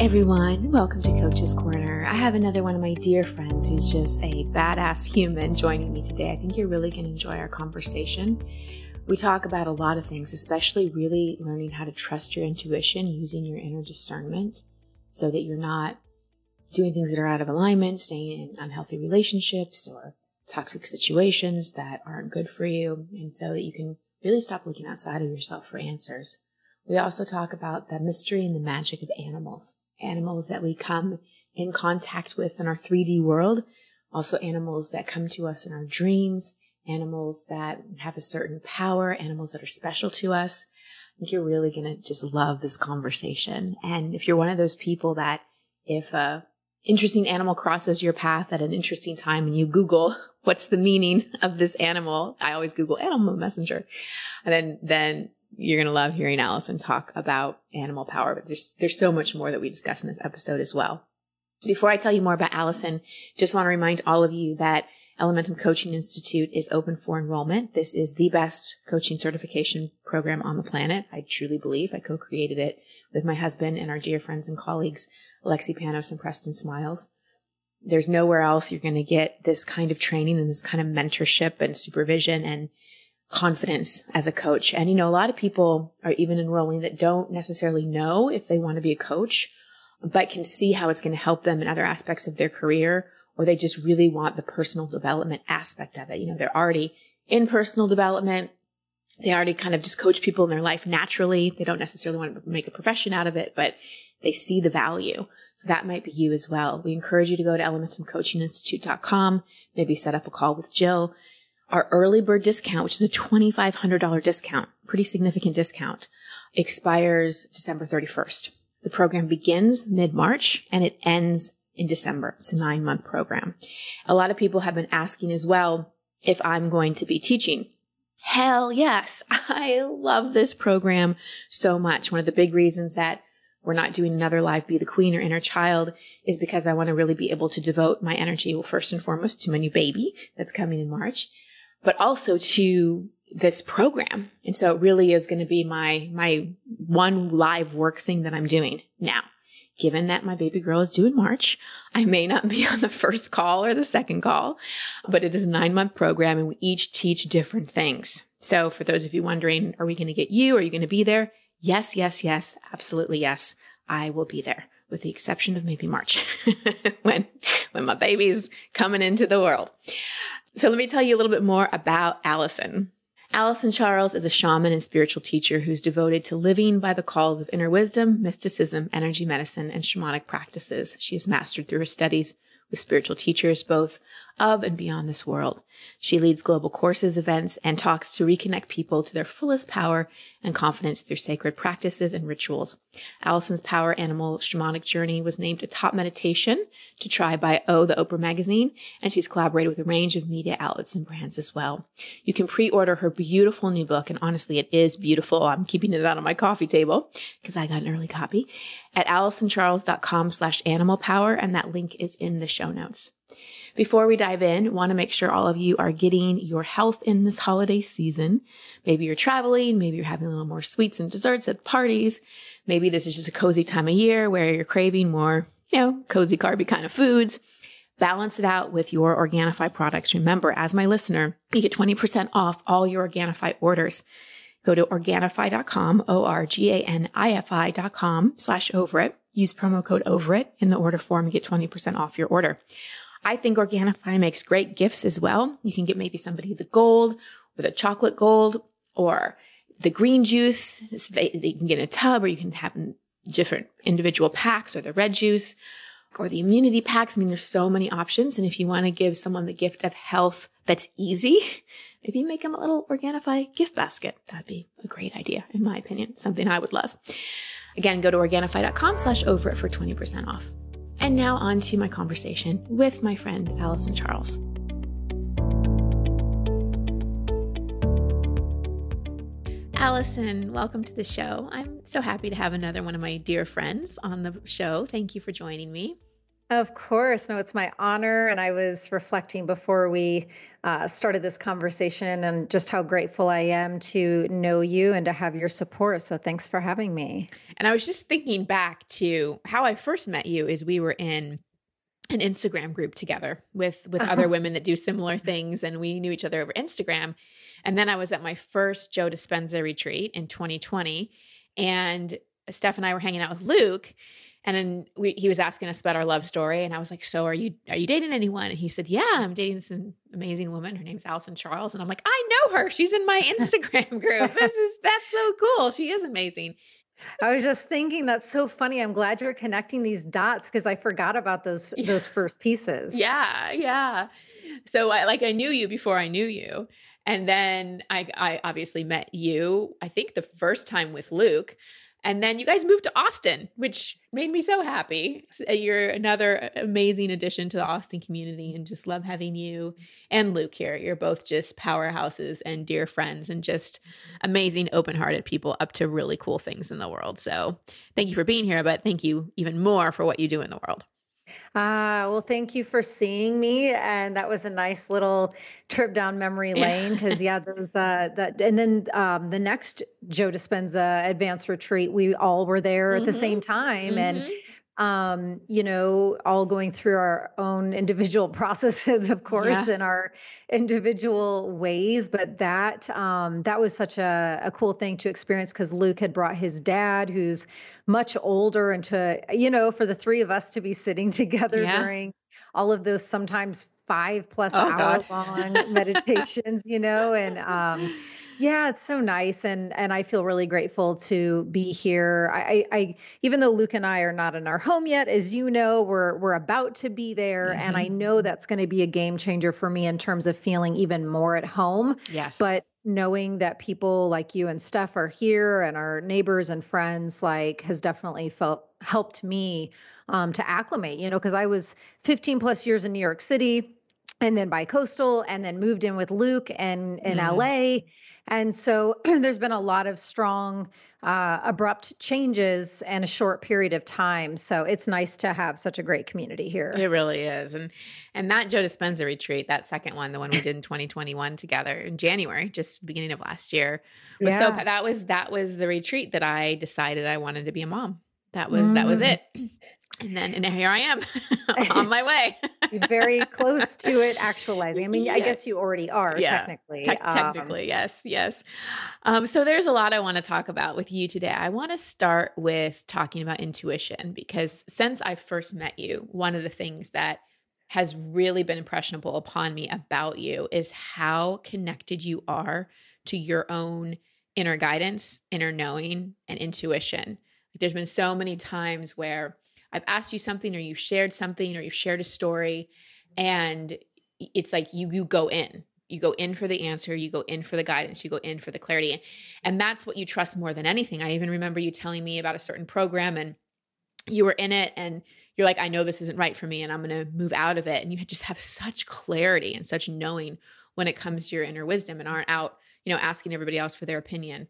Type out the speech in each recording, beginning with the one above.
everyone. Welcome to Coach's Corner. I have another one of my dear friends who's just a badass human joining me today. I think you're really going to enjoy our conversation. We talk about a lot of things, especially really learning how to trust your intuition using your inner discernment so that you're not doing things that are out of alignment, staying in unhealthy relationships or toxic situations that aren't good for you, and so that you can really stop looking outside of yourself for answers. We also talk about the mystery and the magic of animals, animals that we come in contact with in our 3D world, also animals that come to us in our dreams, animals that have a certain power, animals that are special to us. I think you're really going to just love this conversation. And if you're one of those people that if a interesting animal crosses your path at an interesting time and you Google what's the meaning of this animal, I always Google animal messenger. And then, then you're going to love hearing Allison talk about animal power, but there's, there's so much more that we discuss in this episode as well. Before I tell you more about Allison, just want to remind all of you that Elementum Coaching Institute is open for enrollment. This is the best coaching certification program on the planet. I truly believe I co-created it with my husband and our dear friends and colleagues, Alexi Panos and Preston Smiles. There's nowhere else you're going to get this kind of training and this kind of mentorship and supervision and confidence as a coach. And, you know, a lot of people are even enrolling that don't necessarily know if they want to be a coach, but can see how it's going to help them in other aspects of their career, or they just really want the personal development aspect of it. You know, they're already in personal development. They already kind of just coach people in their life naturally. They don't necessarily want to make a profession out of it, but they see the value. So that might be you as well. We encourage you to go to elementumcoachinginstitute.com, maybe set up a call with Jill our early bird discount, which is a $2,500 discount, pretty significant discount, expires December 31st. The program begins mid March and it ends in December. It's a nine month program. A lot of people have been asking as well if I'm going to be teaching. Hell yes. I love this program so much. One of the big reasons that we're not doing another live Be the Queen or Inner Child is because I want to really be able to devote my energy, well, first and foremost to my new baby that's coming in March but also to this program. And so it really is going to be my, my one live work thing that I'm doing now. Given that my baby girl is due in March, I may not be on the first call or the second call, but it is a nine month program and we each teach different things. So for those of you wondering, are we going to get you? Are you going to be there? Yes, yes, yes, absolutely yes. I will be there with the exception of maybe March when, when my baby's coming into the world. So let me tell you a little bit more about Allison. Allison Charles is a shaman and spiritual teacher who's devoted to living by the calls of inner wisdom, mysticism, energy medicine, and shamanic practices. She has mastered through her studies with spiritual teachers both of and beyond this world. She leads global courses, events, and talks to reconnect people to their fullest power and confidence through sacred practices and rituals. Allison's Power Animal Shamanic Journey was named a top meditation to try by O, the Oprah magazine, and she's collaborated with a range of media outlets and brands as well. You can pre-order her beautiful new book, and honestly, it is beautiful. I'm keeping it out on my coffee table because I got an early copy at allisoncharles.com slash animal power, and that link is in the show notes. Before we dive in, want to make sure all of you are getting your health in this holiday season. Maybe you're traveling, maybe you're having a little more sweets and desserts at parties. Maybe this is just a cozy time of year where you're craving more, you know, cozy carby kind of foods. Balance it out with your Organifi products. Remember, as my listener, you get 20% off all your Organifi orders. Go to Organifi.com, O-R-G-A-N-I-F-I.com slash over it. Use promo code over it in the order form and get 20% off your order. I think Organifi makes great gifts as well. You can get maybe somebody the gold or the chocolate gold or the green juice. So they, they can get in a tub or you can have different individual packs or the red juice or the immunity packs. I mean, there's so many options. And if you want to give someone the gift of health that's easy, maybe make them a little Organifi gift basket. That'd be a great idea, in my opinion, something I would love. Again, go to Organifi.com slash over it for 20% off. And now on to my conversation with my friend Allison Charles. Allison, welcome to the show. I'm so happy to have another one of my dear friends on the show. Thank you for joining me. Of course. No, it's my honor. And I was reflecting before we uh, started this conversation and just how grateful I am to know you and to have your support. So thanks for having me. And I was just thinking back to how I first met you is we were in an Instagram group together with with other women that do similar things and we knew each other over Instagram. And then I was at my first Joe Dispenza retreat in 2020 and Steph and I were hanging out with Luke and then we, he was asking us about our love story, and I was like, "So are you are you dating anyone?" And he said, "Yeah, I'm dating this amazing woman. Her name's Allison Charles." And I'm like, "I know her. She's in my Instagram group. This is that's so cool. She is amazing." I was just thinking that's so funny. I'm glad you're connecting these dots because I forgot about those yeah. those first pieces. Yeah, yeah. So I like I knew you before I knew you. And then I I obviously met you, I think the first time with Luke. And then you guys moved to Austin, which made me so happy. You're another amazing addition to the Austin community and just love having you and Luke here. You're both just powerhouses and dear friends and just amazing, open hearted people up to really cool things in the world. So thank you for being here, but thank you even more for what you do in the world. Ah, well, thank you for seeing me, and that was a nice little trip down memory lane. Because yeah, those uh, that, and then um, the next Joe Dispenza advanced retreat, we all were there at the same mm-hmm. time, mm-hmm. and um, you know, all going through our own individual processes, of course, yeah. in our individual ways. But that um, that was such a, a cool thing to experience because Luke had brought his dad, who's much older, and to you know, for the three of us to be sitting together yeah. during all of those sometimes five plus oh, hour God. long meditations, you know, and um, yeah, it's so nice, and and I feel really grateful to be here. I, I, even though Luke and I are not in our home yet, as you know, we're we're about to be there, mm-hmm. and I know that's going to be a game changer for me in terms of feeling even more at home. Yes, but knowing that people like you and Steph are here and our neighbors and friends like has definitely felt helped me um, to acclimate you know because i was 15 plus years in new york city and then by coastal and then moved in with luke and in mm. la and so there's been a lot of strong, uh, abrupt changes in a short period of time. So it's nice to have such a great community here. It really is. And and that Joe Dispenza retreat, that second one, the one we did in 2021 together in January, just beginning of last year, was yeah. so that was that was the retreat that I decided I wanted to be a mom. That was mm. that was mm. it. And then and here I am on my way. Very close to it actualizing. I mean, yeah. I guess you already are yeah. technically. Te- technically, um, yes, yes. Um, so there's a lot I want to talk about with you today. I want to start with talking about intuition because since I first met you, one of the things that has really been impressionable upon me about you is how connected you are to your own inner guidance, inner knowing, and intuition. There's been so many times where I've asked you something or you've shared something or you've shared a story and it's like you you go in. You go in for the answer, you go in for the guidance, you go in for the clarity. And that's what you trust more than anything. I even remember you telling me about a certain program and you were in it and you're like, I know this isn't right for me and I'm going to move out of it. And you just have such clarity and such knowing when it comes to your inner wisdom and aren't out, you know, asking everybody else for their opinion.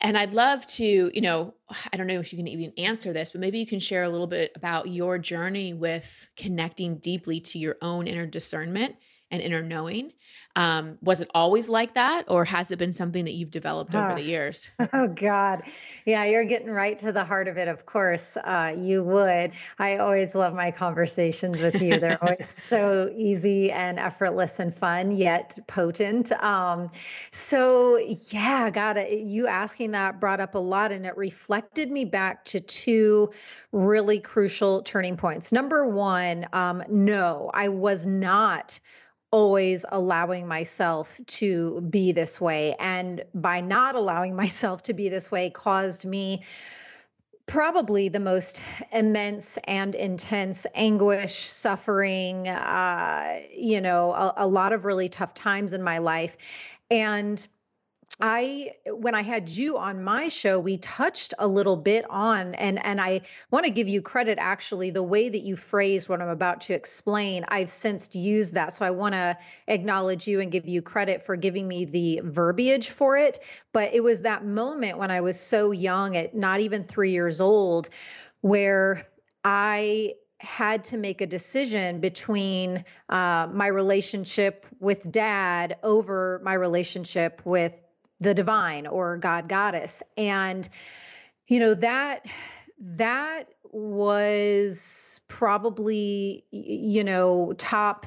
And I'd love to, you know, I don't know if you can even answer this, but maybe you can share a little bit about your journey with connecting deeply to your own inner discernment and inner knowing um, was it always like that, or has it been something that you've developed over the years? Oh God, yeah, you're getting right to the heart of it. Of course, uh, you would. I always love my conversations with you. They're always so easy and effortless and fun, yet potent. Um, so yeah, God, you asking that brought up a lot, and it reflected me back to two really crucial turning points. Number one, um, no, I was not always allowing myself to be this way. And by not allowing myself to be this way, caused me probably the most immense and intense anguish, suffering, uh, you know, a, a lot of really tough times in my life. And I when I had you on my show, we touched a little bit on and and I want to give you credit actually the way that you phrased what I'm about to explain. I've since used that. So I want to acknowledge you and give you credit for giving me the verbiage for it, but it was that moment when I was so young at not even 3 years old where I had to make a decision between uh, my relationship with dad over my relationship with the divine or God goddess. And, you know, that that was probably, you know, top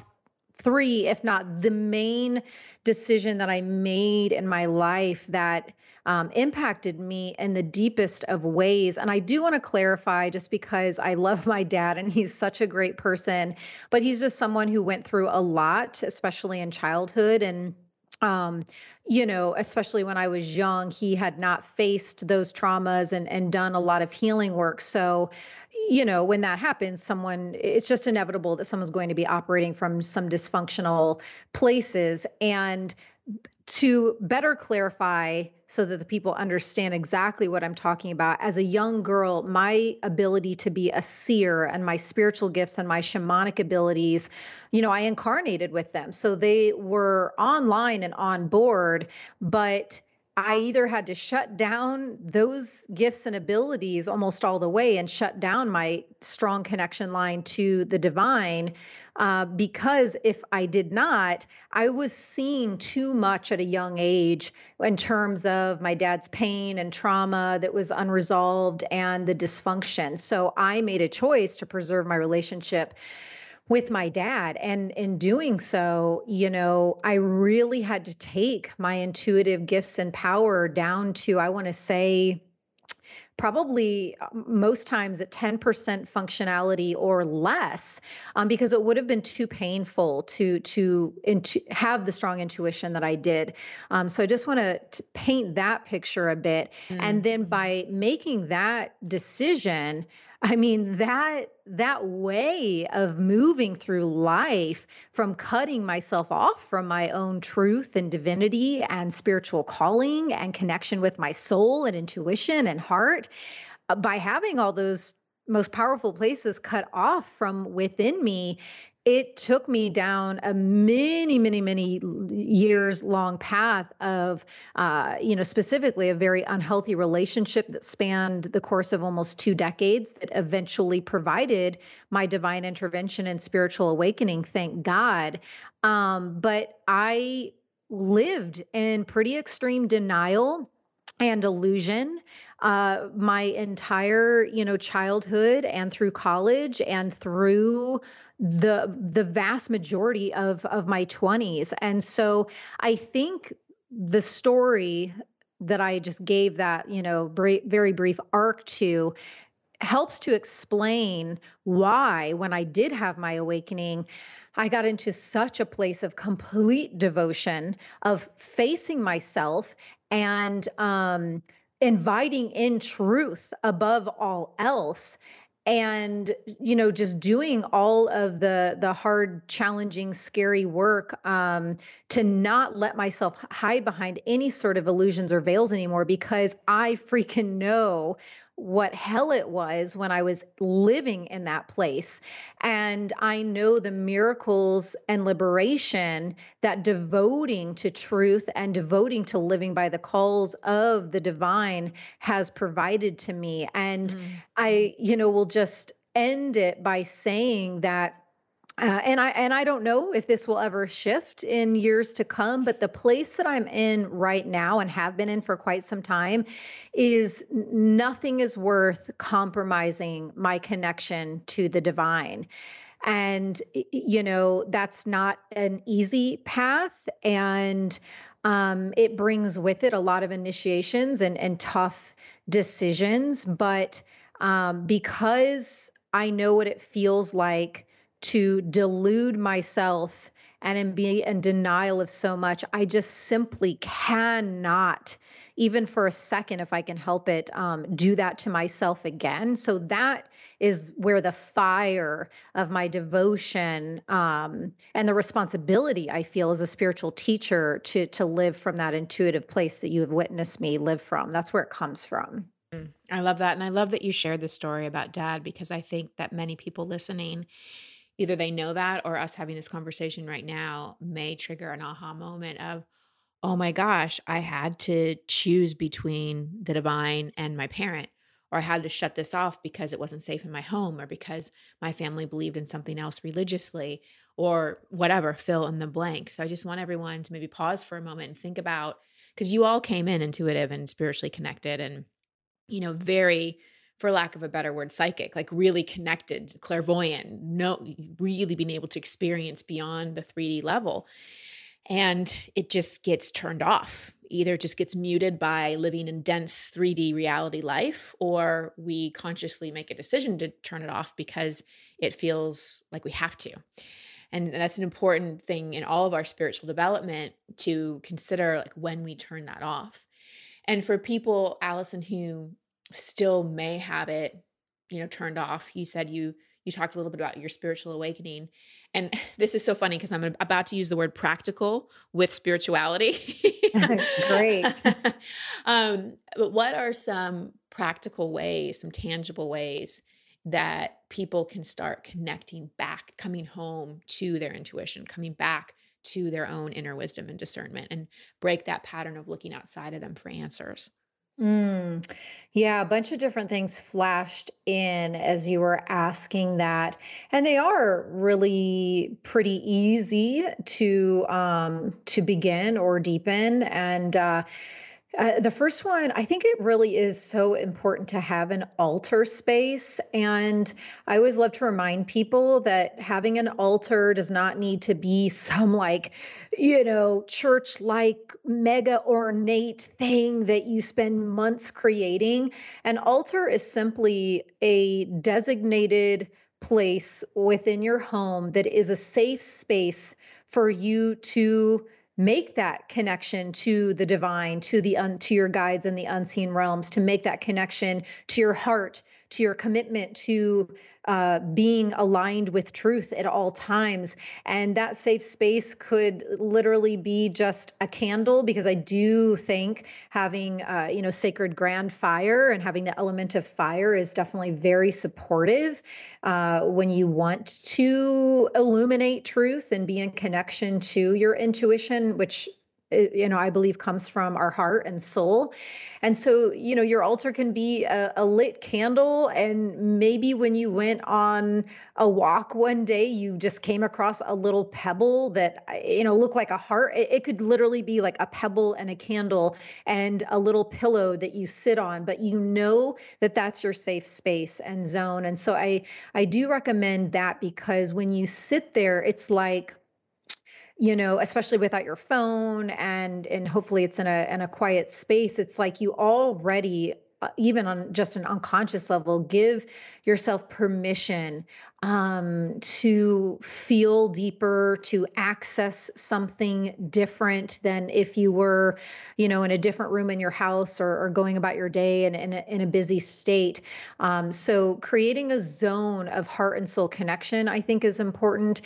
three, if not the main decision that I made in my life that um, impacted me in the deepest of ways. And I do want to clarify just because I love my dad and he's such a great person, but he's just someone who went through a lot, especially in childhood. And um, you know, especially when I was young, he had not faced those traumas and and done a lot of healing work. So, you know, when that happens, someone it's just inevitable that someone's going to be operating from some dysfunctional places. And to better clarify so that the people understand exactly what I'm talking about, as a young girl, my ability to be a seer and my spiritual gifts and my shamanic abilities, you know, I incarnated with them. So they were online and on board, but I either had to shut down those gifts and abilities almost all the way and shut down my strong connection line to the divine. Uh, because if I did not, I was seeing too much at a young age in terms of my dad's pain and trauma that was unresolved and the dysfunction. So I made a choice to preserve my relationship with my dad. And in doing so, you know, I really had to take my intuitive gifts and power down to, I want to say, probably uh, most times at 10% functionality or less um, because it would have been too painful to to intu- have the strong intuition that i did um, so i just want to paint that picture a bit mm. and then by making that decision I mean that that way of moving through life from cutting myself off from my own truth and divinity and spiritual calling and connection with my soul and intuition and heart uh, by having all those most powerful places cut off from within me it took me down a many, many, many years long path of, uh, you know, specifically a very unhealthy relationship that spanned the course of almost two decades that eventually provided my divine intervention and spiritual awakening. Thank God. Um, but I lived in pretty extreme denial and illusion uh, my entire you know childhood and through college and through the the vast majority of of my 20s and so i think the story that i just gave that you know very brief arc to helps to explain why when i did have my awakening I got into such a place of complete devotion, of facing myself and um, inviting in truth above all else and you know just doing all of the the hard challenging scary work um to not let myself hide behind any sort of illusions or veils anymore because i freaking know what hell it was when I was living in that place. And I know the miracles and liberation that devoting to truth and devoting to living by the calls of the divine has provided to me. And mm-hmm. I, you know, will just end it by saying that uh, and I and I don't know if this will ever shift in years to come, but the place that I'm in right now and have been in for quite some time is nothing is worth compromising my connection to the divine. And you know that's not an easy path, and um, it brings with it a lot of initiations and and tough decisions. But um, because I know what it feels like to delude myself and be in denial of so much. I just simply cannot, even for a second, if I can help it, um, do that to myself again. So that is where the fire of my devotion um, and the responsibility I feel as a spiritual teacher to to live from that intuitive place that you have witnessed me live from. That's where it comes from. Mm, I love that. And I love that you shared the story about dad because I think that many people listening either they know that or us having this conversation right now may trigger an aha moment of, oh my gosh, I had to choose between the divine and my parent. or I had to shut this off because it wasn't safe in my home or because my family believed in something else religiously or whatever, fill in the blank. So I just want everyone to maybe pause for a moment and think about because you all came in intuitive and spiritually connected and, you know, very, for lack of a better word, psychic, like really connected, clairvoyant, no, really being able to experience beyond the 3D level. And it just gets turned off. Either it just gets muted by living in dense 3D reality life, or we consciously make a decision to turn it off because it feels like we have to and that's an important thing in all of our spiritual development to consider like when we turn that off and for people allison who still may have it you know turned off. You said you you talked a little bit about your spiritual awakening and this is so funny because i'm about to use the word practical with spirituality. Great. Um, but what are some practical ways some tangible ways that people can start connecting back, coming home to their intuition, coming back to their own inner wisdom and discernment, and break that pattern of looking outside of them for answers. Mm, yeah, a bunch of different things flashed in as you were asking that, and they are really pretty easy to um, to begin or deepen. And uh, uh, the first one, I think it really is so important to have an altar space. And I always love to remind people that having an altar does not need to be some like, you know, church like mega ornate thing that you spend months creating. An altar is simply a designated place within your home that is a safe space for you to make that connection to the divine to the un, to your guides in the unseen realms to make that connection to your heart to your commitment to uh, being aligned with truth at all times. And that safe space could literally be just a candle, because I do think having, uh, you know, sacred grand fire and having the element of fire is definitely very supportive uh, when you want to illuminate truth and be in connection to your intuition, which you know i believe comes from our heart and soul. And so you know your altar can be a, a, lit candle and maybe when you went on a walk one day you just came across a little pebble that you know looked like a heart. It, it could literally be like a pebble and a candle and a little pillow that you sit on but you know that that's your safe space and zone. And so i i do recommend that because when you sit there it's like you know especially without your phone and and hopefully it's in a in a quiet space it's like you already uh, even on just an unconscious level give yourself permission um, to feel deeper, to access something different than if you were, you know, in a different room in your house or, or going about your day and in, in, a, busy state. Um, so creating a zone of heart and soul connection, I think, is important.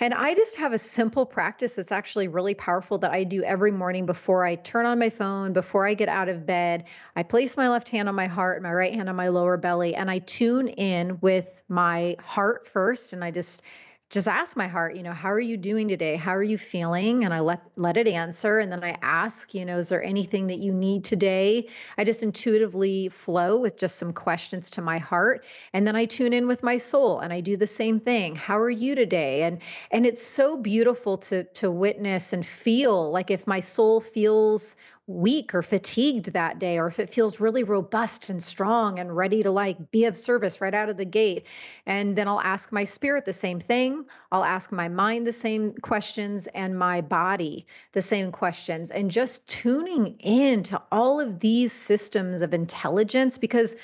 And I just have a simple practice that's actually really powerful that I do every morning before I turn on my phone, before I get out of bed. I place my left hand on my heart, my right hand on my lower belly, and I tune in with my heart first and I just just ask my heart, you know, how are you doing today? How are you feeling? And I let let it answer and then I ask, you know, is there anything that you need today? I just intuitively flow with just some questions to my heart and then I tune in with my soul and I do the same thing. How are you today? And and it's so beautiful to to witness and feel like if my soul feels weak or fatigued that day, or if it feels really robust and strong and ready to like be of service right out of the gate. And then I'll ask my spirit the same thing. I'll ask my mind the same questions and my body the same questions. And just tuning in to all of these systems of intelligence because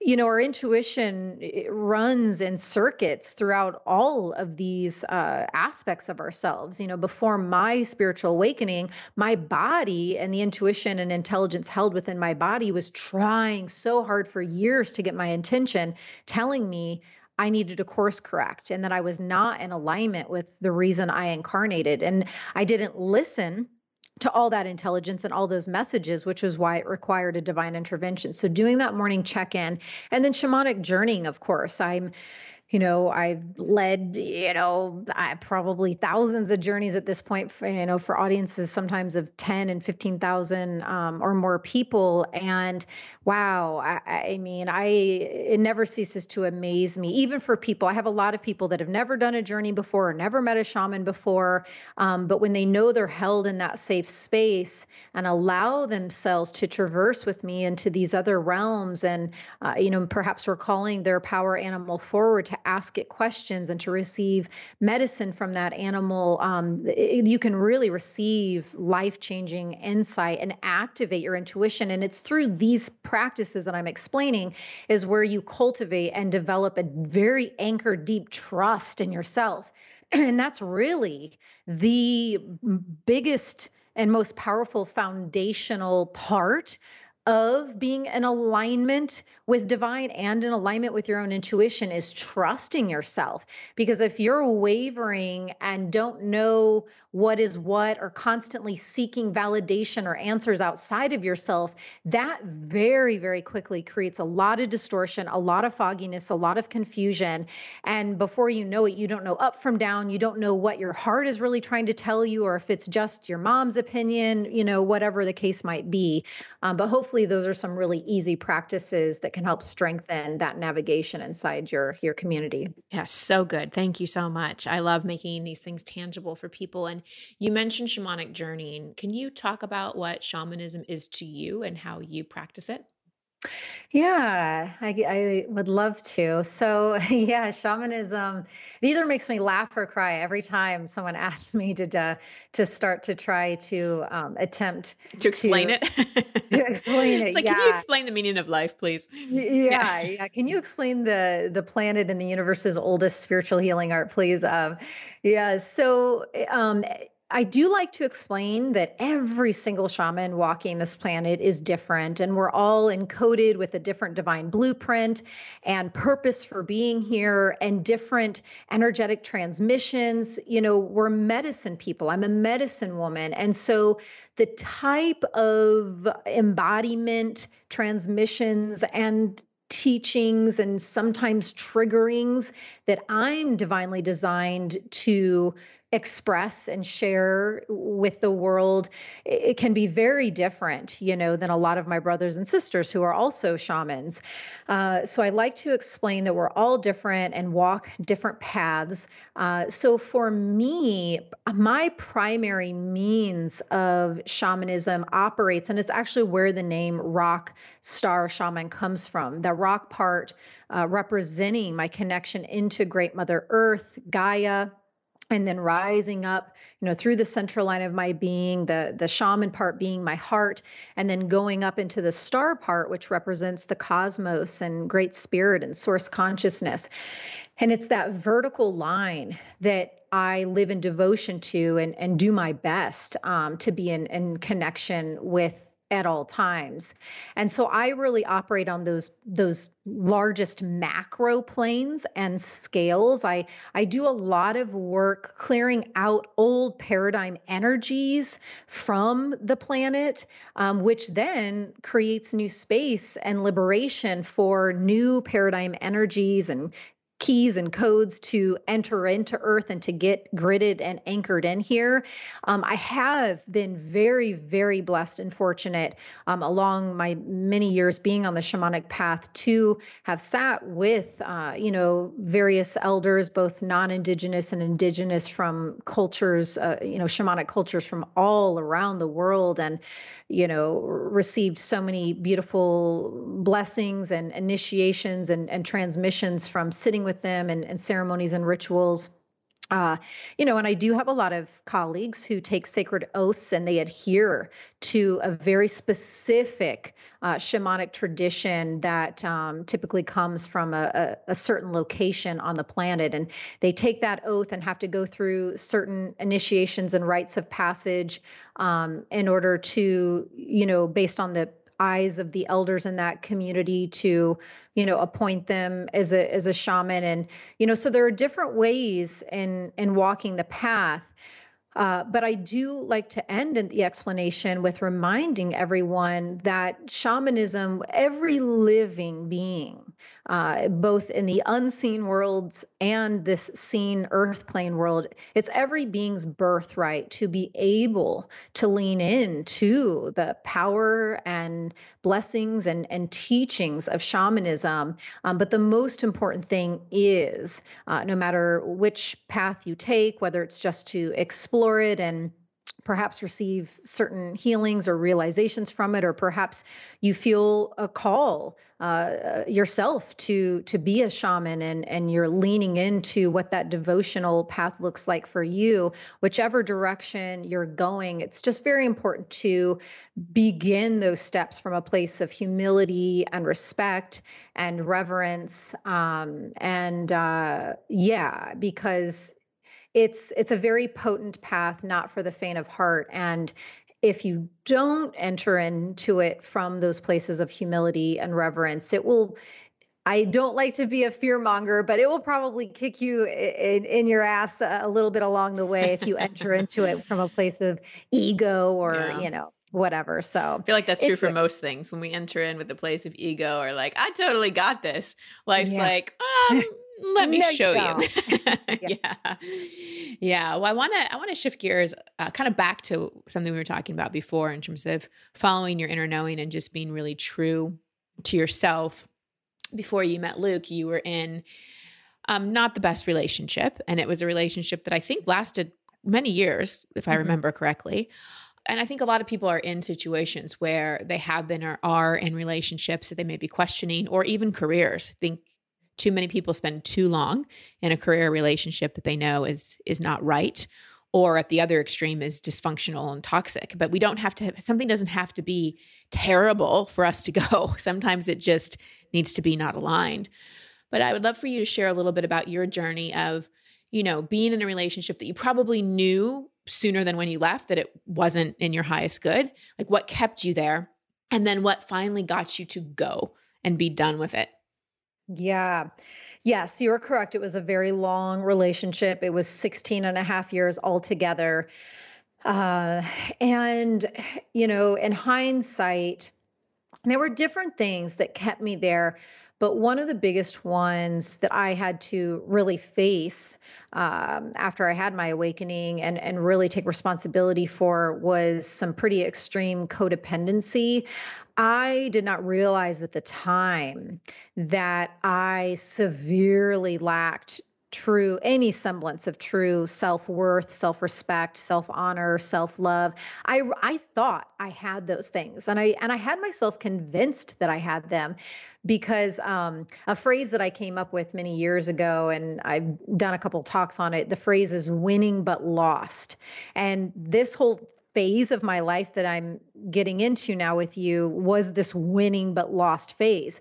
you know our intuition runs in circuits throughout all of these uh, aspects of ourselves you know before my spiritual awakening my body and the intuition and intelligence held within my body was trying so hard for years to get my intention telling me I needed to course correct and that I was not in alignment with the reason I incarnated. And I didn't listen to all that intelligence and all those messages, which is why it required a divine intervention. So, doing that morning check in and then shamanic journeying, of course. I'm you know i've led you know I, probably thousands of journeys at this point for, you know for audiences sometimes of 10 and 15000 um, or more people. And wow I, I mean i it never ceases to amaze me even for people. I have a lot of people that have never done a journey before or never met a shaman before um, but when they know they're held in that safe space and allow themselves to traverse with me into these other realms and uh, you know perhaps we're their power animal forward to ask it questions and to receive medicine from that animal, um, it, you can really receive life changing insight and activate your intuition. And it's through these practices that I'm explaining is where you cultivate and develop a very anchored, deep trust in yourself. And that's really the biggest and most powerful foundational part of being in alignment with divine and in alignment with your own intuition is trusting yourself. Because if you're wavering and don't know what is what or constantly seeking validation or answers outside of yourself, that very, very quickly creates a lot of distortion, a lot of fogginess, a lot of confusion. And before you know it, you don't know up from down. You don't know what your heart is really trying to tell you, or if it's just your mom's opinion, you know, whatever the case might be. Um, but hopefully, hopefully those are some really easy practices that can help strengthen that navigation inside your your community. Yes, so good. Thank you so much. I love making these things tangible for people. And you mentioned shamanic journeying. Can you talk about what shamanism is to you and how you practice it? Yeah, I, I would love to. So, yeah, shamanism it either makes me laugh or cry every time someone asks me to uh, to start to try to um, attempt to explain to, it. to explain it, It's like, yeah. can you explain the meaning of life, please? Yeah, yeah, yeah. Can you explain the the planet and the universe's oldest spiritual healing art, please? Um, yeah. So, um, I do like to explain that every single shaman walking this planet is different, and we're all encoded with a different divine blueprint and purpose for being here and different energetic transmissions. You know, we're medicine people. I'm a medicine woman. And so the type of embodiment, transmissions, and teachings and sometimes triggerings that I'm divinely designed to express and share with the world it can be very different you know than a lot of my brothers and sisters who are also shamans. Uh, so i like to explain that we're all different and walk different paths. Uh, so for me my primary means of shamanism operates and it's actually where the name rock star shaman comes from. The rock part uh, representing my connection into great mother earth gaia and then rising up you know through the central line of my being the the shaman part being my heart and then going up into the star part which represents the cosmos and great spirit and source consciousness. And it's that vertical line that I live in devotion to and, and do my best um, to be in, in connection with at all times. And so I really operate on those those largest macro planes and scales. I I do a lot of work clearing out old paradigm energies from the planet, um, which then creates new space and liberation for new paradigm energies and keys and codes to enter into earth and to get gridded and anchored in here. Um, i have been very very blessed and fortunate um, along my many years being on the shamanic path to have sat with uh, you know various elders both non-indigenous and indigenous from cultures uh, you know shamanic cultures from all around the world and you know, received so many beautiful blessings and initiations and, and transmissions from sitting with them and, and ceremonies and rituals. Uh, you know, and I do have a lot of colleagues who take sacred oaths and they adhere to a very specific uh, shamanic tradition that um, typically comes from a, a, a, certain location on the planet. And they take that oath and have to go through certain initiations and rites of passage um, in order to, you know, based on the eyes of the elders in that community to you know appoint them as a as a shaman. And you know so there are different ways in in walking the path. Uh, but I do like to end in the explanation with reminding everyone that shamanism, every living being, uh, both in the unseen worlds and this seen earth plane world, it's every being's birthright to be able to lean into the power and blessings and, and teachings of shamanism. Um, but the most important thing is uh, no matter which path you take, whether it's just to explore it and perhaps receive certain healings or realizations from it or perhaps you feel a call uh, yourself to to be a shaman and and you're leaning into what that devotional path looks like for you whichever direction you're going it's just very important to begin those steps from a place of humility and respect and reverence um, and uh, yeah because it's it's a very potent path not for the faint of heart and if you don't enter into it from those places of humility and reverence it will I don't like to be a fear monger, but it will probably kick you in, in your ass a little bit along the way if you enter into it from a place of ego or, yeah. you know, whatever. So I feel like that's true for most things. When we enter in with a place of ego or like, I totally got this, life's yeah. like, um, let me no, show you. yeah. yeah. Yeah. Well, I want to I want to shift gears uh, kind of back to something we were talking about before in terms of following your inner knowing and just being really true to yourself. Before you met Luke, you were in um, not the best relationship, and it was a relationship that I think lasted many years, if I mm-hmm. remember correctly. And I think a lot of people are in situations where they have been or are in relationships that they may be questioning, or even careers. I think too many people spend too long in a career relationship that they know is is not right or at the other extreme is dysfunctional and toxic. But we don't have to something doesn't have to be terrible for us to go. Sometimes it just needs to be not aligned. But i would love for you to share a little bit about your journey of you know being in a relationship that you probably knew sooner than when you left that it wasn't in your highest good. Like what kept you there? And then what finally got you to go and be done with it yeah. Yes, you're correct. It was a very long relationship. It was 16 and a half years altogether. Uh, and, you know, in hindsight, there were different things that kept me there. But one of the biggest ones that I had to really face um, after I had my awakening and, and really take responsibility for was some pretty extreme codependency. I did not realize at the time that I severely lacked true any semblance of true self-worth self-respect self-honor self-love. I i thought i had those things and i and i had myself convinced that i had them because um, a phrase that i came up with many years ago and i've done a couple talks on it the phrase is winning but lost. And this whole phase of my life that I'm getting into now with you was this winning but lost phase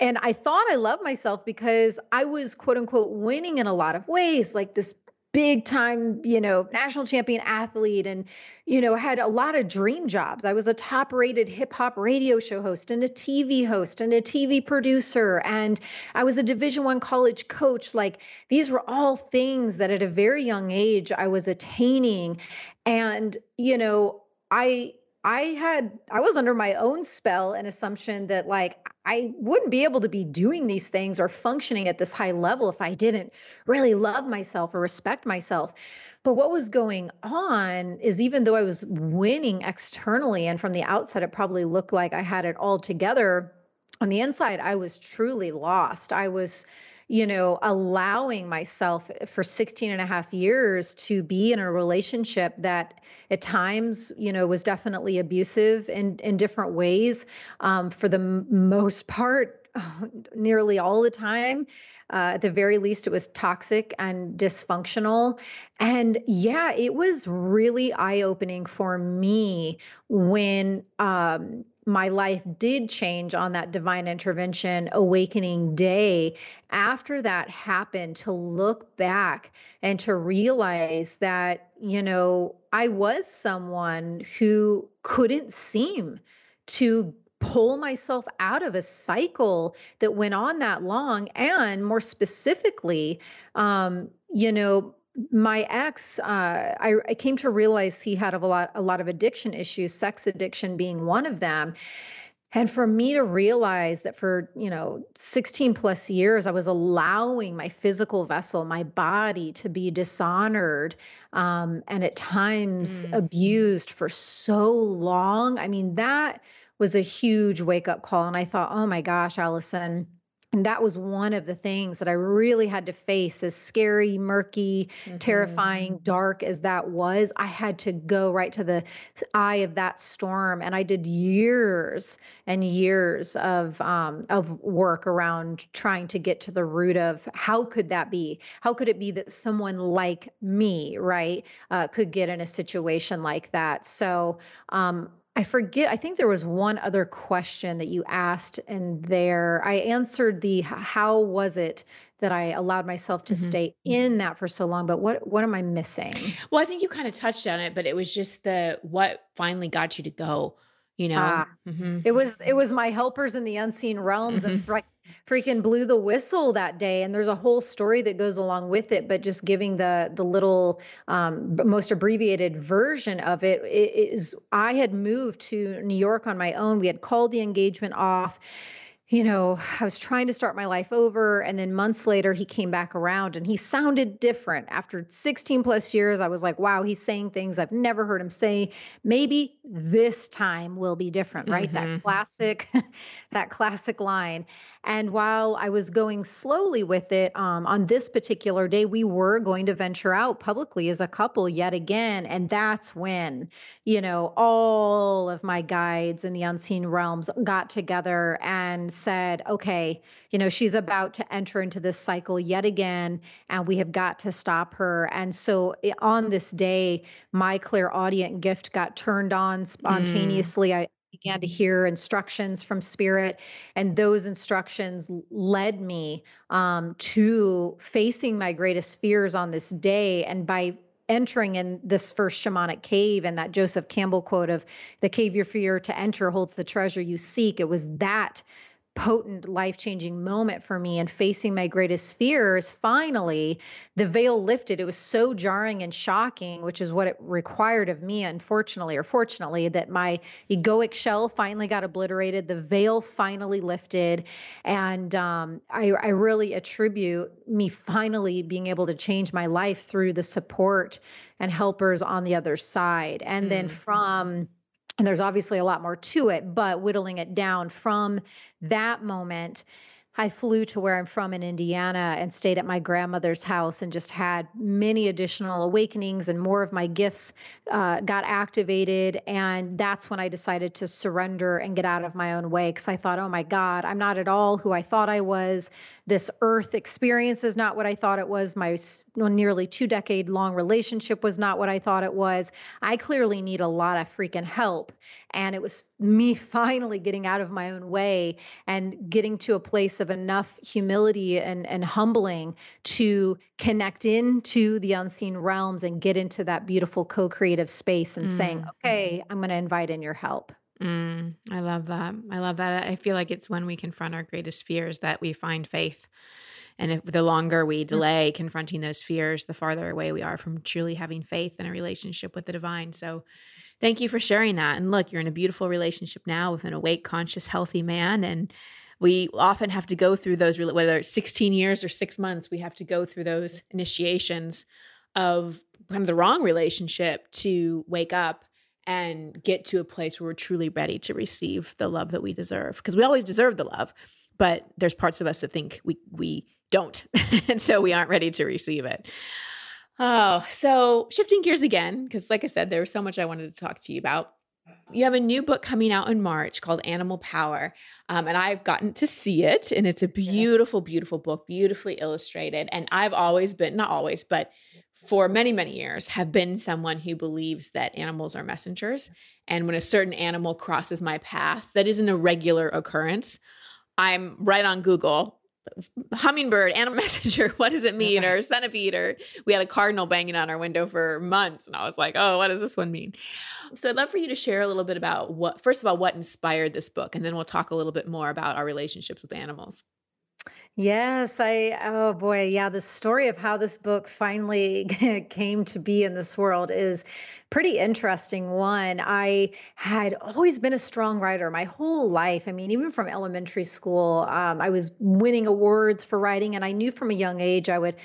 and I thought I loved myself because I was quote unquote winning in a lot of ways, like this big time, you know, national champion athlete and, you know, had a lot of dream jobs. I was a top rated hip hop radio show host and a TV host and a TV producer. And I was a division one college coach. Like these were all things that at a very young age I was attaining. And, you know, I, I had I was under my own spell and assumption that like I wouldn't be able to be doing these things or functioning at this high level if I didn't really love myself or respect myself. But what was going on is even though I was winning externally and from the outside it probably looked like I had it all together, on the inside I was truly lost. I was you know, allowing myself for 16 and a half years to be in a relationship that at times, you know, was definitely abusive in, in different ways. Um, for the m- most part, nearly all the time. Uh, at the very least, it was toxic and dysfunctional. And yeah, it was really eye opening for me when um, my life did change on that divine intervention awakening day after that happened to look back and to realize that you know i was someone who couldn't seem to pull myself out of a cycle that went on that long. And more specifically um, you know my ex, uh, I, I, came to realize he had a lot, a lot of addiction issues, sex addiction being one of them. And for me to realize that for, you know, 16 plus years, I was allowing my physical vessel, my body to be dishonored um, and at times mm. abused for so long. I mean, that was a huge wake up call. And I thought, oh my gosh, Allison and that was one of the things that I really had to face as scary, murky, mm-hmm. terrifying, dark as that was. I had to go right to the eye of that storm. And I did years and years of um, of work around trying to get to the root of how could that be? How could it be that someone like me, right, uh, could get in a situation like that? So um, I forget. I think there was one other question that you asked, and there I answered the how was it that I allowed myself to mm-hmm. stay in that for so long. But what what am I missing? Well, I think you kind of touched on it, but it was just the what finally got you to go you know ah, mm-hmm. it was it was my helpers in the unseen realms mm-hmm. that freaking blew the whistle that day and there's a whole story that goes along with it but just giving the the little um, most abbreviated version of it is i had moved to new york on my own we had called the engagement off you know, I was trying to start my life over. And then months later, he came back around and he sounded different. After 16 plus years, I was like, wow, he's saying things I've never heard him say. Maybe this time will be different, right? Mm-hmm. That classic, that classic line. And while I was going slowly with it, um, on this particular day, we were going to venture out publicly as a couple yet again. And that's when, you know, all of my guides in the unseen realms got together and said, okay, you know, she's about to enter into this cycle yet again, and we have got to stop her. And so eh, on this day, my clairaudience gift got turned on mm. spontaneously. Mm. I, began to hear instructions from spirit and those instructions led me um, to facing my greatest fears on this day. And by entering in this first shamanic cave and that joseph campbell quote of the cave you fear to enter holds the treasure you seek it was that potent life changing moment for me and facing my greatest fears, finally, the veil lifted. It was so jarring and shocking, which is what it required of me, unfortunately or fortunately, that my egoic shell finally got obliterated. The veil finally lifted. And um, I, I really attribute me finally being able to change my life through the support and helpers on the other side. And mm. then from, and there's obviously a lot more to it, but whittling it down from that moment I flew to where I'm from in Indiana and stayed at my grandmother's house and just had many additional awakenings and more of my gifts uh, got activated. And that's when I decided to surrender and get out of my own way because I thought, oh my God, I'm not at all who I thought I was. This earth experience is not what I thought it was. My nearly two decade long relationship was not what I thought it was. I clearly need a lot of freaking help. And it was me finally getting out of my own way and getting to a place of enough humility and, and humbling to connect into the unseen realms and get into that beautiful co creative space and mm. saying, okay, I'm going to invite in your help. Mm, I love that. I love that. I feel like it's when we confront our greatest fears that we find faith. And if the longer we mm. delay confronting those fears, the farther away we are from truly having faith in a relationship with the divine. So, thank you for sharing that. And look, you're in a beautiful relationship now with an awake, conscious, healthy man. And we often have to go through those, whether it's 16 years or six months, we have to go through those initiations of kind of the wrong relationship to wake up and get to a place where we're truly ready to receive the love that we deserve. Because we always deserve the love, but there's parts of us that think we we don't, and so we aren't ready to receive it. Oh, so shifting gears again, because like I said, there was so much I wanted to talk to you about. You have a new book coming out in March called Animal Power. Um, and I've gotten to see it. And it's a beautiful, beautiful book, beautifully illustrated. And I've always been, not always, but for many, many years, have been someone who believes that animals are messengers. And when a certain animal crosses my path, that isn't a regular occurrence. I'm right on Google hummingbird, animal messenger, what does it mean? Or centipede, or we had a cardinal banging on our window for months. And I was like, oh, what does this one mean? So I'd love for you to share a little bit about what, first of all, what inspired this book. And then we'll talk a little bit more about our relationships with animals. Yes, I, oh boy, yeah, the story of how this book finally came to be in this world is pretty interesting one. I had always been a strong writer my whole life. I mean, even from elementary school, um, I was winning awards for writing, and I knew from a young age I would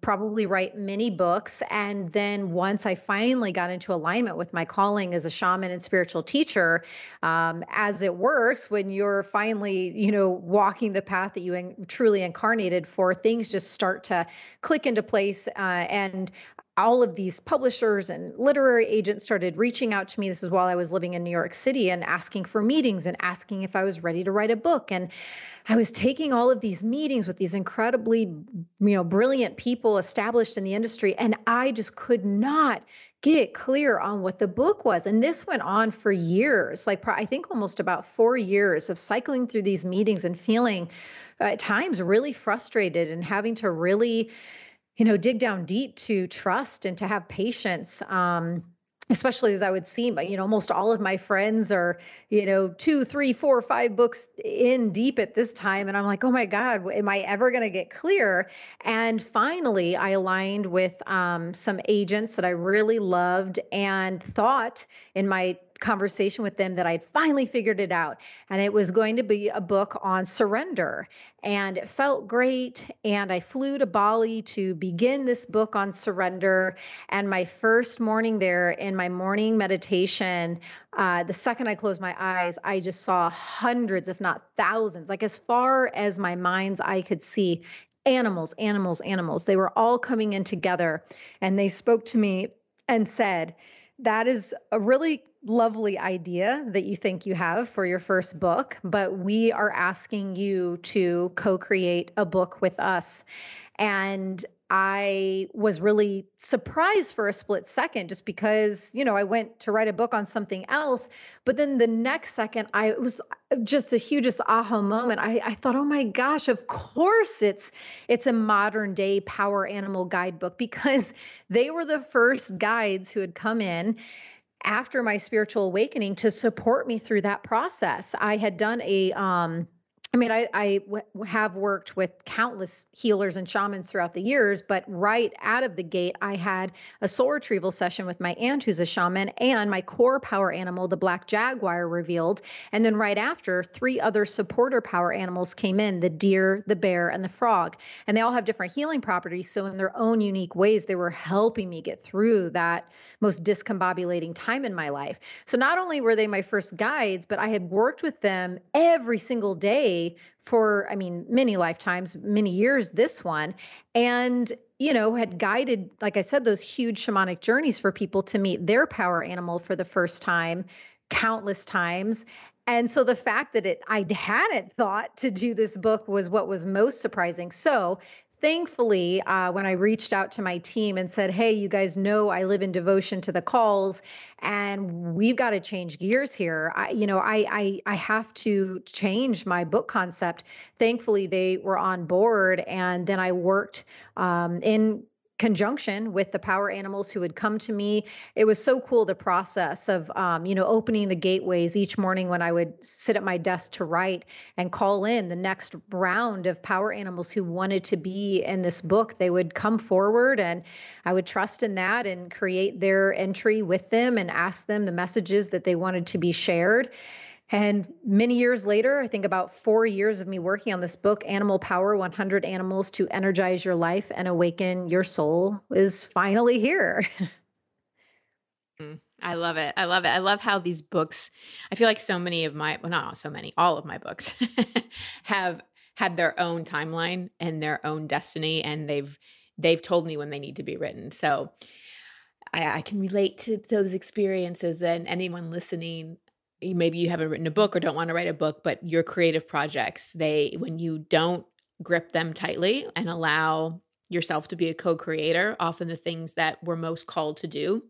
probably write many books. And then once I finally got into alignment with my calling as a shaman and spiritual teacher, um, as it works when you're finally, you know, walking the path that you in, truly incarnated for, things just start to click into place. Uh, and all of these publishers and literary agents started reaching out to me. This is while I was living in New York City and asking for meetings and asking if I was ready to write a book. And I was taking all of these meetings with these incredibly, you know, brilliant people established in the industry, and I just could not get clear on what the book was. And this went on for years, like I think almost about four years of cycling through these meetings and feeling uh, at times really frustrated and having to really, you know, dig down deep to trust and to have patience. Um, especially as I would see, you know, almost all of my friends are, you know, two, three, four, five books in deep at this time. And I'm like, oh my God, am I ever going to get clear? And finally, I aligned with um, some agents that I really loved and thought in my conversation with them that I'd finally figured it out. And it was going to be a book on surrender. And it felt great. And I flew to Bali to begin this book on surrender. And my first morning there in my morning meditation, uh, the second I closed my eyes, I just saw hundreds, if not thousands, like as far as my mind's eye could see, animals, animals, animals. They were all coming in together. And they spoke to me and said, that is a really lovely idea that you think you have for your first book, but we are asking you to co create a book with us. And I was really surprised for a split second just because, you know, I went to write a book on something else. But then the next second, I was just the hugest aha moment. I, I thought, oh my gosh, of course it's it's a modern day power animal guidebook because they were the first guides who had come in after my spiritual awakening to support me through that process. I had done a um I mean, I, I w- have worked with countless healers and shamans throughout the years, but right out of the gate, I had a soul retrieval session with my aunt, who's a shaman, and my core power animal, the black jaguar, revealed. And then right after, three other supporter power animals came in the deer, the bear, and the frog. And they all have different healing properties. So, in their own unique ways, they were helping me get through that most discombobulating time in my life. So, not only were they my first guides, but I had worked with them every single day for, I mean, many lifetimes, many years, this one. And, you know, had guided, like I said, those huge shamanic journeys for people to meet their power animal for the first time countless times and so the fact that it I hadn't thought to do this book was what was most surprising. So thankfully, uh, when I reached out to my team and said, Hey, you guys know I live in devotion to the calls and we've got to change gears here. I, you know, I, I, I have to change my book concept. Thankfully, they were on board. And then I worked um, in conjunction with the power animals who would come to me. It was so cool the process of um, you know opening the gateways each morning when I would sit at my desk to write and call in the next round of power animals who wanted to be in this book. They would come forward and I would trust in that and create their entry with them and ask them the messages that they wanted to be shared. And many years later, I think about four years of me working on this book, Animal Power 100 Animals to Energize Your Life and Awaken Your Soul, is finally here. Mm, I love it. I love it. I love how these books, I feel like so many of my, well, not so many, all of my books have had their own timeline and their own destiny, and they've, they've told me when they need to be written. So, I, I, can relate to those experiences and anyone listening maybe you haven't written a book or don't want to write a book, but your creative projects, they, when you don't grip them tightly and allow yourself to be a co creator, often the things that we're most called to do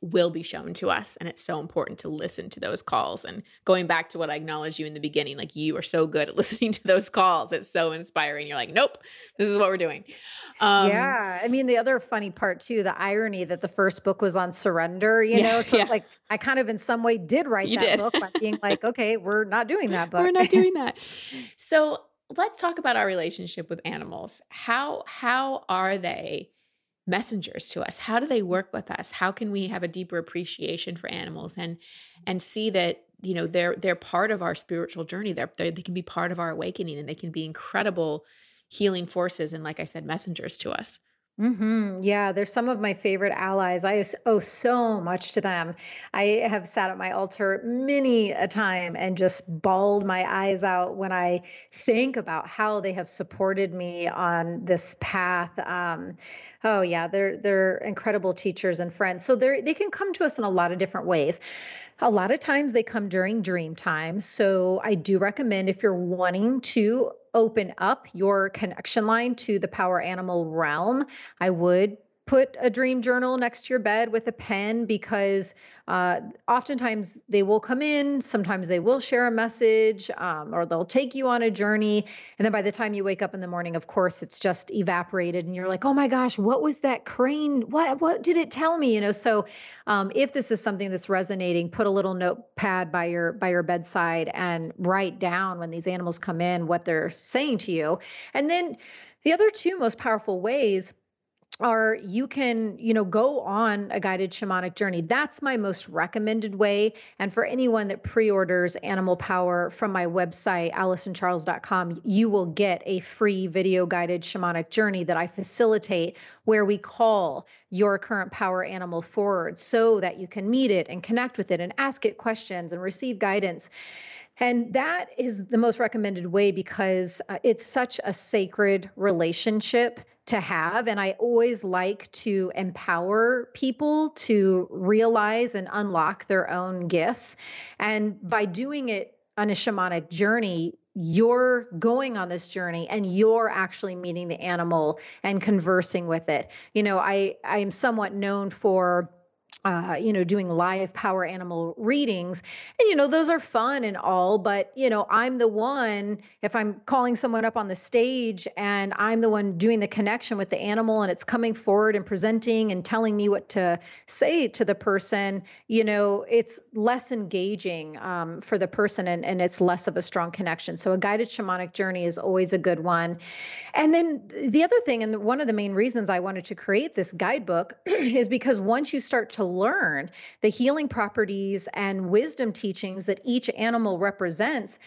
will be shown to us. And it's so important to listen to those calls. And going back to what I acknowledged you in the beginning, like you are so good at listening to those calls. It's so inspiring. You're like, nope, this is what we're doing. Um, yeah. I mean, the other funny part too, the irony that the first book was on surrender, you yeah, know? So yeah. it's like, I kind of in some way did write you that did. book by being like, okay, we're not doing that book. we're not doing that. So let's talk about our relationship with animals. How how are they messengers to us? How do they work with us? How can we have a deeper appreciation for animals and and see that you know they're they're part of our spiritual journey. They're, they're they can be part of our awakening and they can be incredible healing forces and like I said messengers to us. Hmm Yeah, they're some of my favorite allies. I owe so much to them. I have sat at my altar many a time and just bawled my eyes out when I think about how they have supported me on this path. Um, oh yeah, they're they're incredible teachers and friends. So they they can come to us in a lot of different ways. A lot of times they come during dream time. So I do recommend if you're wanting to open up your connection line to the power animal realm, I would put a dream journal next to your bed with a pen because uh, oftentimes they will come in sometimes they will share a message um, or they'll take you on a journey. And then by the time you wake up in the morning of course it's just evaporated and you're like oh my gosh what was that crane? What what did it tell me? You know so um, if this is something that's resonating put a little notepad by your by your bedside and write down when these animals come in what they're saying to you. And then the other two most powerful ways are you can you know go on a guided shamanic journey. That's my most recommended way. And for anyone that pre-orders animal power from my website alysoncharles.com you will get a free video guided shamanic journey that i facilitate where we call your current power animal forward so that you can meet it and connect with it and ask it questions and receive guidance and that is the most recommended way because uh, it's such a sacred relationship to have. And I always like to empower people to realize and unlock their own gifts. And by doing it on a shamanic journey, you're going on this journey and you're actually meeting the animal and conversing with it. You know, I I am somewhat known for uh, you know, doing live power animal readings. And, you know, those are fun and all, but, you know, I'm the one, if I'm calling someone up on the stage and I'm the one doing the connection with the animal and it's coming forward and presenting and telling me what to say to the person, you know, it's less engaging um, for the person and, and it's less of a strong connection. So a guided shamanic journey is always a good one. And then the other thing, and one of the main reasons I wanted to create this guidebook is because once you start to learn the healing properties and wisdom teachings that each animal represents,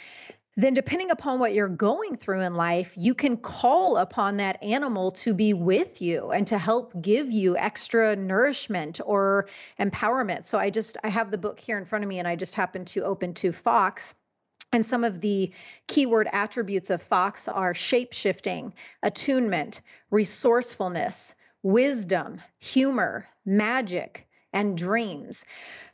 then depending upon what you're going through in life, you can call upon that animal to be with you and to help give you extra nourishment or empowerment. So I just I have the book here in front of me and I just happened to open to Fox. And some of the keyword attributes of Fox are shape shifting, attunement, resourcefulness, wisdom, humor, magic, and dreams.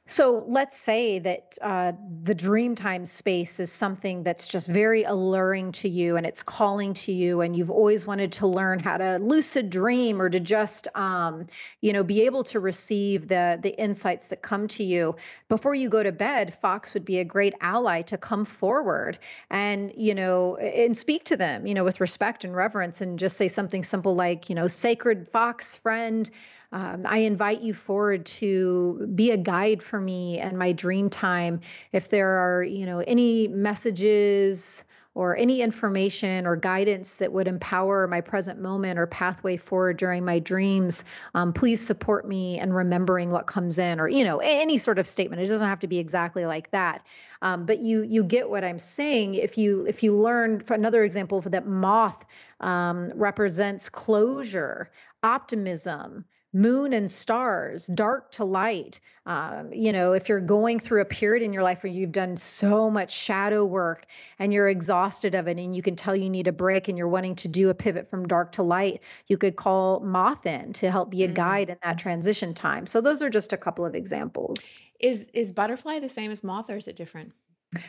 So let's say that uh, the dream time space is something that's just very alluring to you and it's calling to you, and you've always wanted to learn how to lucid dream or to just, um, you know, be able to receive the the insights that come to you before you go to bed. Fox would be a great ally to come forward and you know and speak to them, you know, with respect and reverence, and just say something simple like, you know, sacred fox friend um, I invite you forward to be a guide for me and my dream time. If there are, you know, any messages or any information or guidance that would empower my present moment or pathway forward during my dreams, um, please support me in remembering what comes in, or you know, any sort of statement. It doesn't have to be exactly like that, um, but you you get what I'm saying. If you if you learn, for another example, that moth um, represents closure, optimism moon and stars, dark to light. Um, you know, if you're going through a period in your life where you've done so much shadow work and you're exhausted of it and you can tell you need a break and you're wanting to do a pivot from dark to light, you could call Moth in to help be a mm-hmm. guide in that transition time. So those are just a couple of examples. Is is butterfly the same as moth or is it different?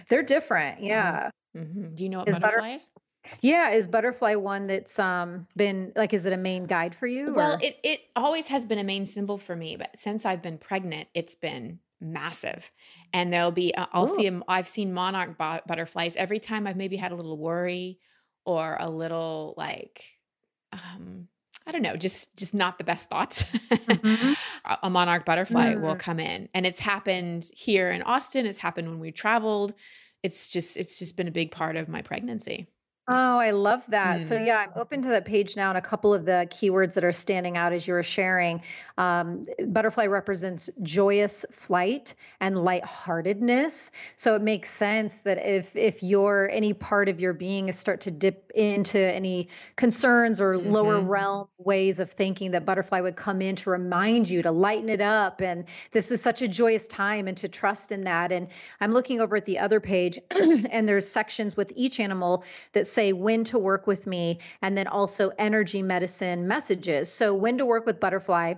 They're different. Mm-hmm. Yeah. Mm-hmm. Do you know what is butterfly butter- is? Yeah, is butterfly one that's um been like is it a main guide for you? Well, it it always has been a main symbol for me, but since I've been pregnant, it's been massive. And there'll be uh, I'll Ooh. see them I've seen monarch butterflies every time I've maybe had a little worry or a little like um I don't know, just just not the best thoughts. Mm-hmm. a monarch butterfly mm. will come in. And it's happened here in Austin, it's happened when we traveled. It's just it's just been a big part of my pregnancy. Oh, I love that. Mm. So, yeah, I'm open to that page now and a couple of the keywords that are standing out as you were sharing. Um, butterfly represents joyous flight and lightheartedness. So, it makes sense that if if your any part of your being is start to dip into any concerns or mm-hmm. lower realm ways of thinking, that butterfly would come in to remind you to lighten it up. And this is such a joyous time and to trust in that. And I'm looking over at the other page, and there's sections with each animal that say, say when to work with me, and then also energy medicine messages. So, when to work with butterfly,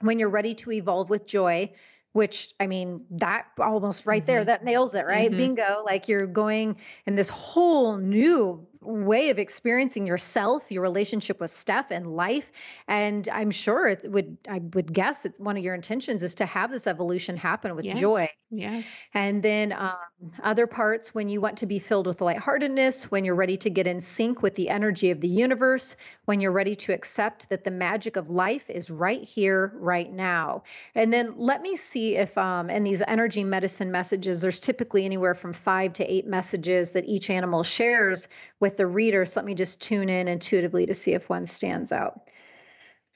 when you're ready to evolve with joy, which I mean, that almost right mm-hmm. there, that nails it, right? Mm-hmm. Bingo. Like you're going in this whole new way of experiencing yourself, your relationship with Steph and life. And I'm sure it would, I would guess that one of your intentions is to have this evolution happen with yes. joy. Yes. And then um, other parts when you want to be filled with lightheartedness, when you're ready to get in sync with the energy of the universe, when you're ready to accept that the magic of life is right here, right now. And then let me see if, um, in these energy medicine messages, there's typically anywhere from five to eight messages that each animal shares with the reader. So let me just tune in intuitively to see if one stands out.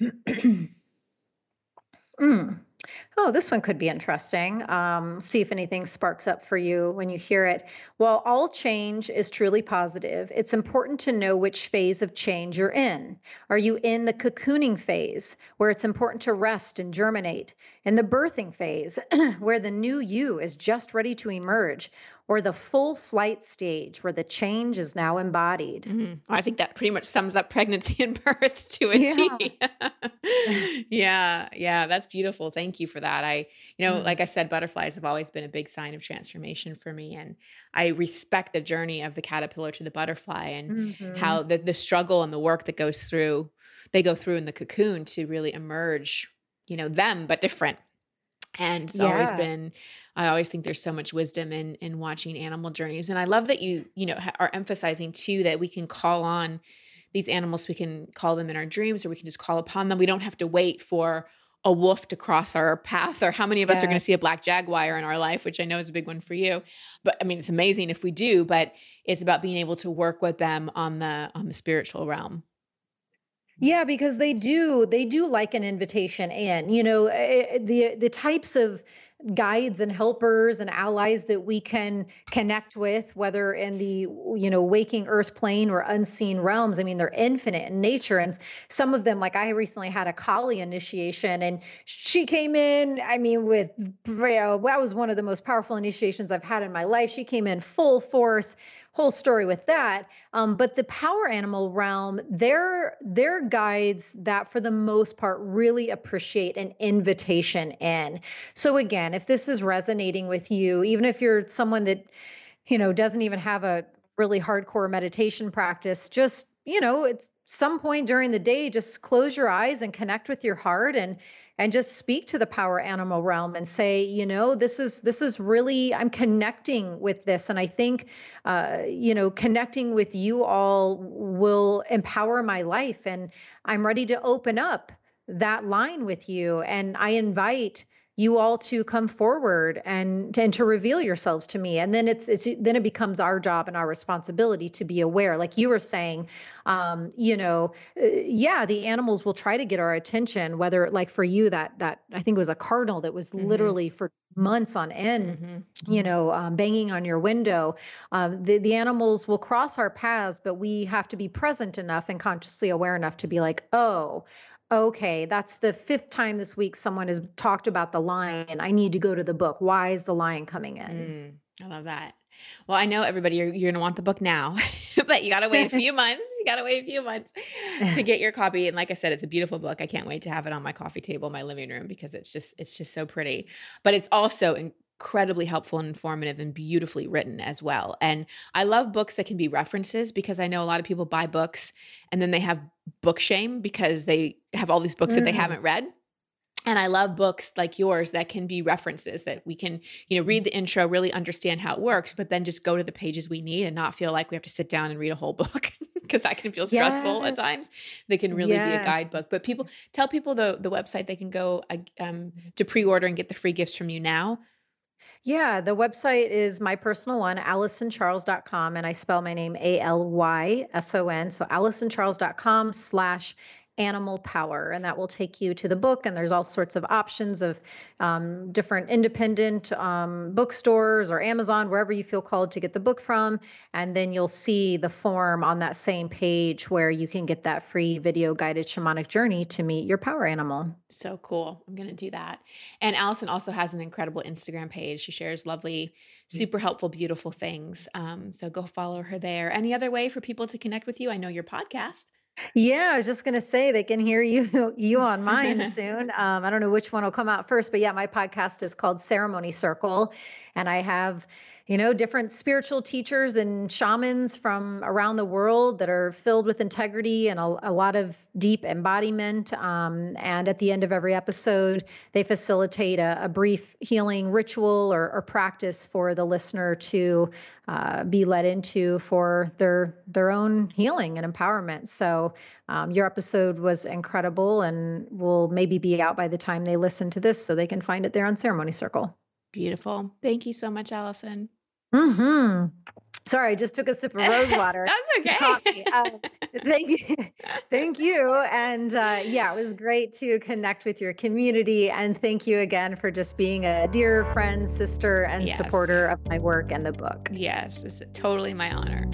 mm. Oh, this one could be interesting. Um, see if anything sparks up for you when you hear it. While all change is truly positive, it's important to know which phase of change you're in. Are you in the cocooning phase, where it's important to rest and germinate? In the birthing phase, where the new you is just ready to emerge? Or the full flight stage where the change is now embodied. Mm-hmm. I think that pretty much sums up pregnancy and birth to a yeah. yeah, yeah, that's beautiful. Thank you for that. I, you know, mm. like I said, butterflies have always been a big sign of transformation for me, and I respect the journey of the caterpillar to the butterfly and mm-hmm. how the the struggle and the work that goes through they go through in the cocoon to really emerge. You know, them but different and it's yeah. always been i always think there's so much wisdom in in watching animal journeys and i love that you you know are emphasizing too that we can call on these animals we can call them in our dreams or we can just call upon them. We don't have to wait for a wolf to cross our path or how many of us are going to see a black jaguar in our life which i know is a big one for you. But i mean it's amazing if we do but it's about being able to work with them on the on the spiritual realm yeah, because they do they do like an invitation and you know eh, eh, the the types of guides and helpers and allies that we can connect with whether in the you know waking earth plane or unseen realms i mean they're infinite in nature and some of them like i recently had a kali initiation and she came in i mean with you know, that was one of the most powerful initiations i've had in my life. She came in full force whole story with that. Um, but the power animal realm, they're they're guides that for the most part really appreciate an invitation in. So again, if this is resonating with you, even if you're someone that you know doesn't even have a really hardcore meditation practice, just you know, it's some point during the day, just close your eyes and connect with your heart and and just speak to the power animal realm and say you know this is this is really i'm connecting with this. And i think uh, you know connecting with you all will empower my life. And i'm ready to open up that line with you. And i invite you all to come forward and and to reveal yourselves to me and then it's it's then it becomes our job and our responsibility to be aware like you were saying um, you know uh, yeah the animals will try to get our attention whether like for you that that i think it was a cardinal that was mm-hmm. literally for months on end mm-hmm. you know um, banging on your window um, the, the animals will cross our paths but we have to be present enough and consciously aware enough to be like oh okay, that's the fifth time this week someone has talked about the lion. I need to go to the book. Why is the lion coming in? Mm, I love that. Well, I know everybody, you're, you're going to want the book now, but you got to wait a few months. You got to wait a few months to get your copy. And like I said, it's a beautiful book. I can't wait to have it on my coffee table, my living room, because it's just, it's just so pretty. But it's also incredibly helpful and informative and beautifully written as well. And I love books that can be references because I know a lot of people buy books and then they have book shame because they have all these books mm. that they mm. haven't read. And I love books like yours that can be references that we can, you know, read the intro, really understand how it works, but then just go to the pages we need and not feel like we have to sit down and read a whole book because that can feel stressful yes. at times. They can really yes. be a guidebook. But people tell people the the website they can go um, to pre-order and get the free gifts from you now Yeah, the website is my personal one, AlysonCharles.com, and I spell my name A L Y S O N. So AlysonCharles.com slash animal power and that will take you to the book and there's all sorts of options of um, different independent um, bookstores or amazon wherever you feel called to get the book from and then you'll see the form on that same page where you can get that free video guided shamanic journey to meet your power animal. So cool. I'm going to do that. And Alyson also has an incredible instagram page. She shares lovely super helpful beautiful things. Um, so go follow her there. Any other way for people to connect with you? I know your podcast yeah, I was just gonna say they can hear you you on mine soon. Um, I don't know which one will come out first, but yeah, my podcast is called Ceremony Circle, and I have you know, different spiritual teachers and shamans from around the world that are filled with integrity and a, a lot of deep embodiment. Um, and at the end of every episode, they facilitate a, a brief healing ritual or, or, practice for the listener to uh, be led into for their their own healing and empowerment. So um, your episode was incredible and will maybe be out by the time they listen to this, so they can find it there on Ceremony Circle. Beautiful. Thank you so much, Alyson. Hmm. Sorry, I just took a sip of rose water. That's okay. Um, thank you, thank you, and uh, yeah, it was great to connect with your community. And thank you again for just being a dear friend, sister, and yes. supporter of my work and the book. Yes, it's totally my honor.